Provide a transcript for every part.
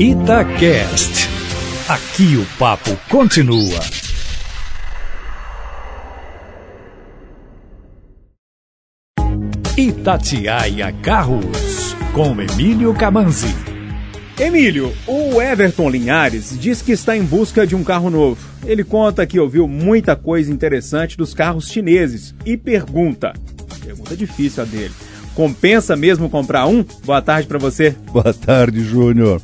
Itacast. Aqui o papo continua. Itatiaia Carros, com Emílio Camanzi. Emílio, o Everton Linhares diz que está em busca de um carro novo. Ele conta que ouviu muita coisa interessante dos carros chineses e pergunta: pergunta difícil a dele. Compensa mesmo comprar um? Boa tarde para você. Boa tarde, Júnior.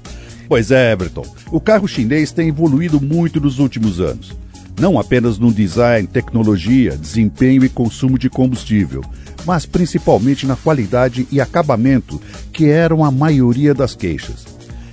Pois é, Everton. O carro chinês tem evoluído muito nos últimos anos. Não apenas no design, tecnologia, desempenho e consumo de combustível, mas principalmente na qualidade e acabamento, que eram a maioria das queixas.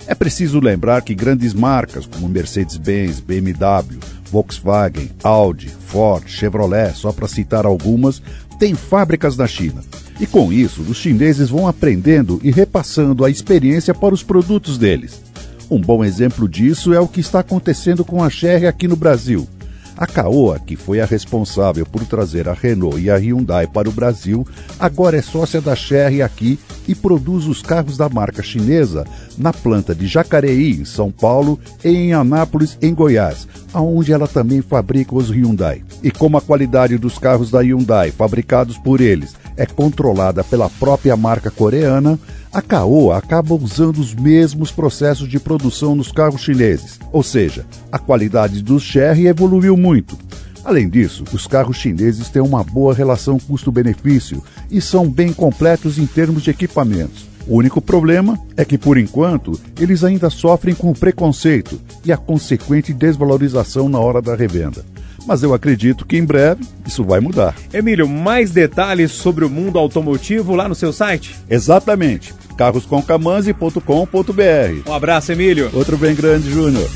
É preciso lembrar que grandes marcas como Mercedes-Benz, BMW, Volkswagen, Audi, Ford, Chevrolet, só para citar algumas, têm fábricas na China. E com isso, os chineses vão aprendendo e repassando a experiência para os produtos deles. Um bom exemplo disso é o que está acontecendo com a Chery aqui no Brasil. A Caoa, que foi a responsável por trazer a Renault e a Hyundai para o Brasil, agora é sócia da Chery aqui e produz os carros da marca chinesa na planta de Jacareí, em São Paulo, e em Anápolis, em Goiás, aonde ela também fabrica os Hyundai. E como a qualidade dos carros da Hyundai fabricados por eles é controlada pela própria marca coreana, a Caoa acaba usando os mesmos processos de produção nos carros chineses, ou seja, a qualidade dos Chery evoluiu muito. Além disso, os carros chineses têm uma boa relação custo-benefício e são bem completos em termos de equipamentos. O único problema é que, por enquanto, eles ainda sofrem com o preconceito e a consequente desvalorização na hora da revenda. Mas eu acredito que em breve isso vai mudar. Emílio, mais detalhes sobre o mundo automotivo lá no seu site? Exatamente carroscomcamanzi.com.br. Um abraço, Emílio. Outro bem grande, Júnior.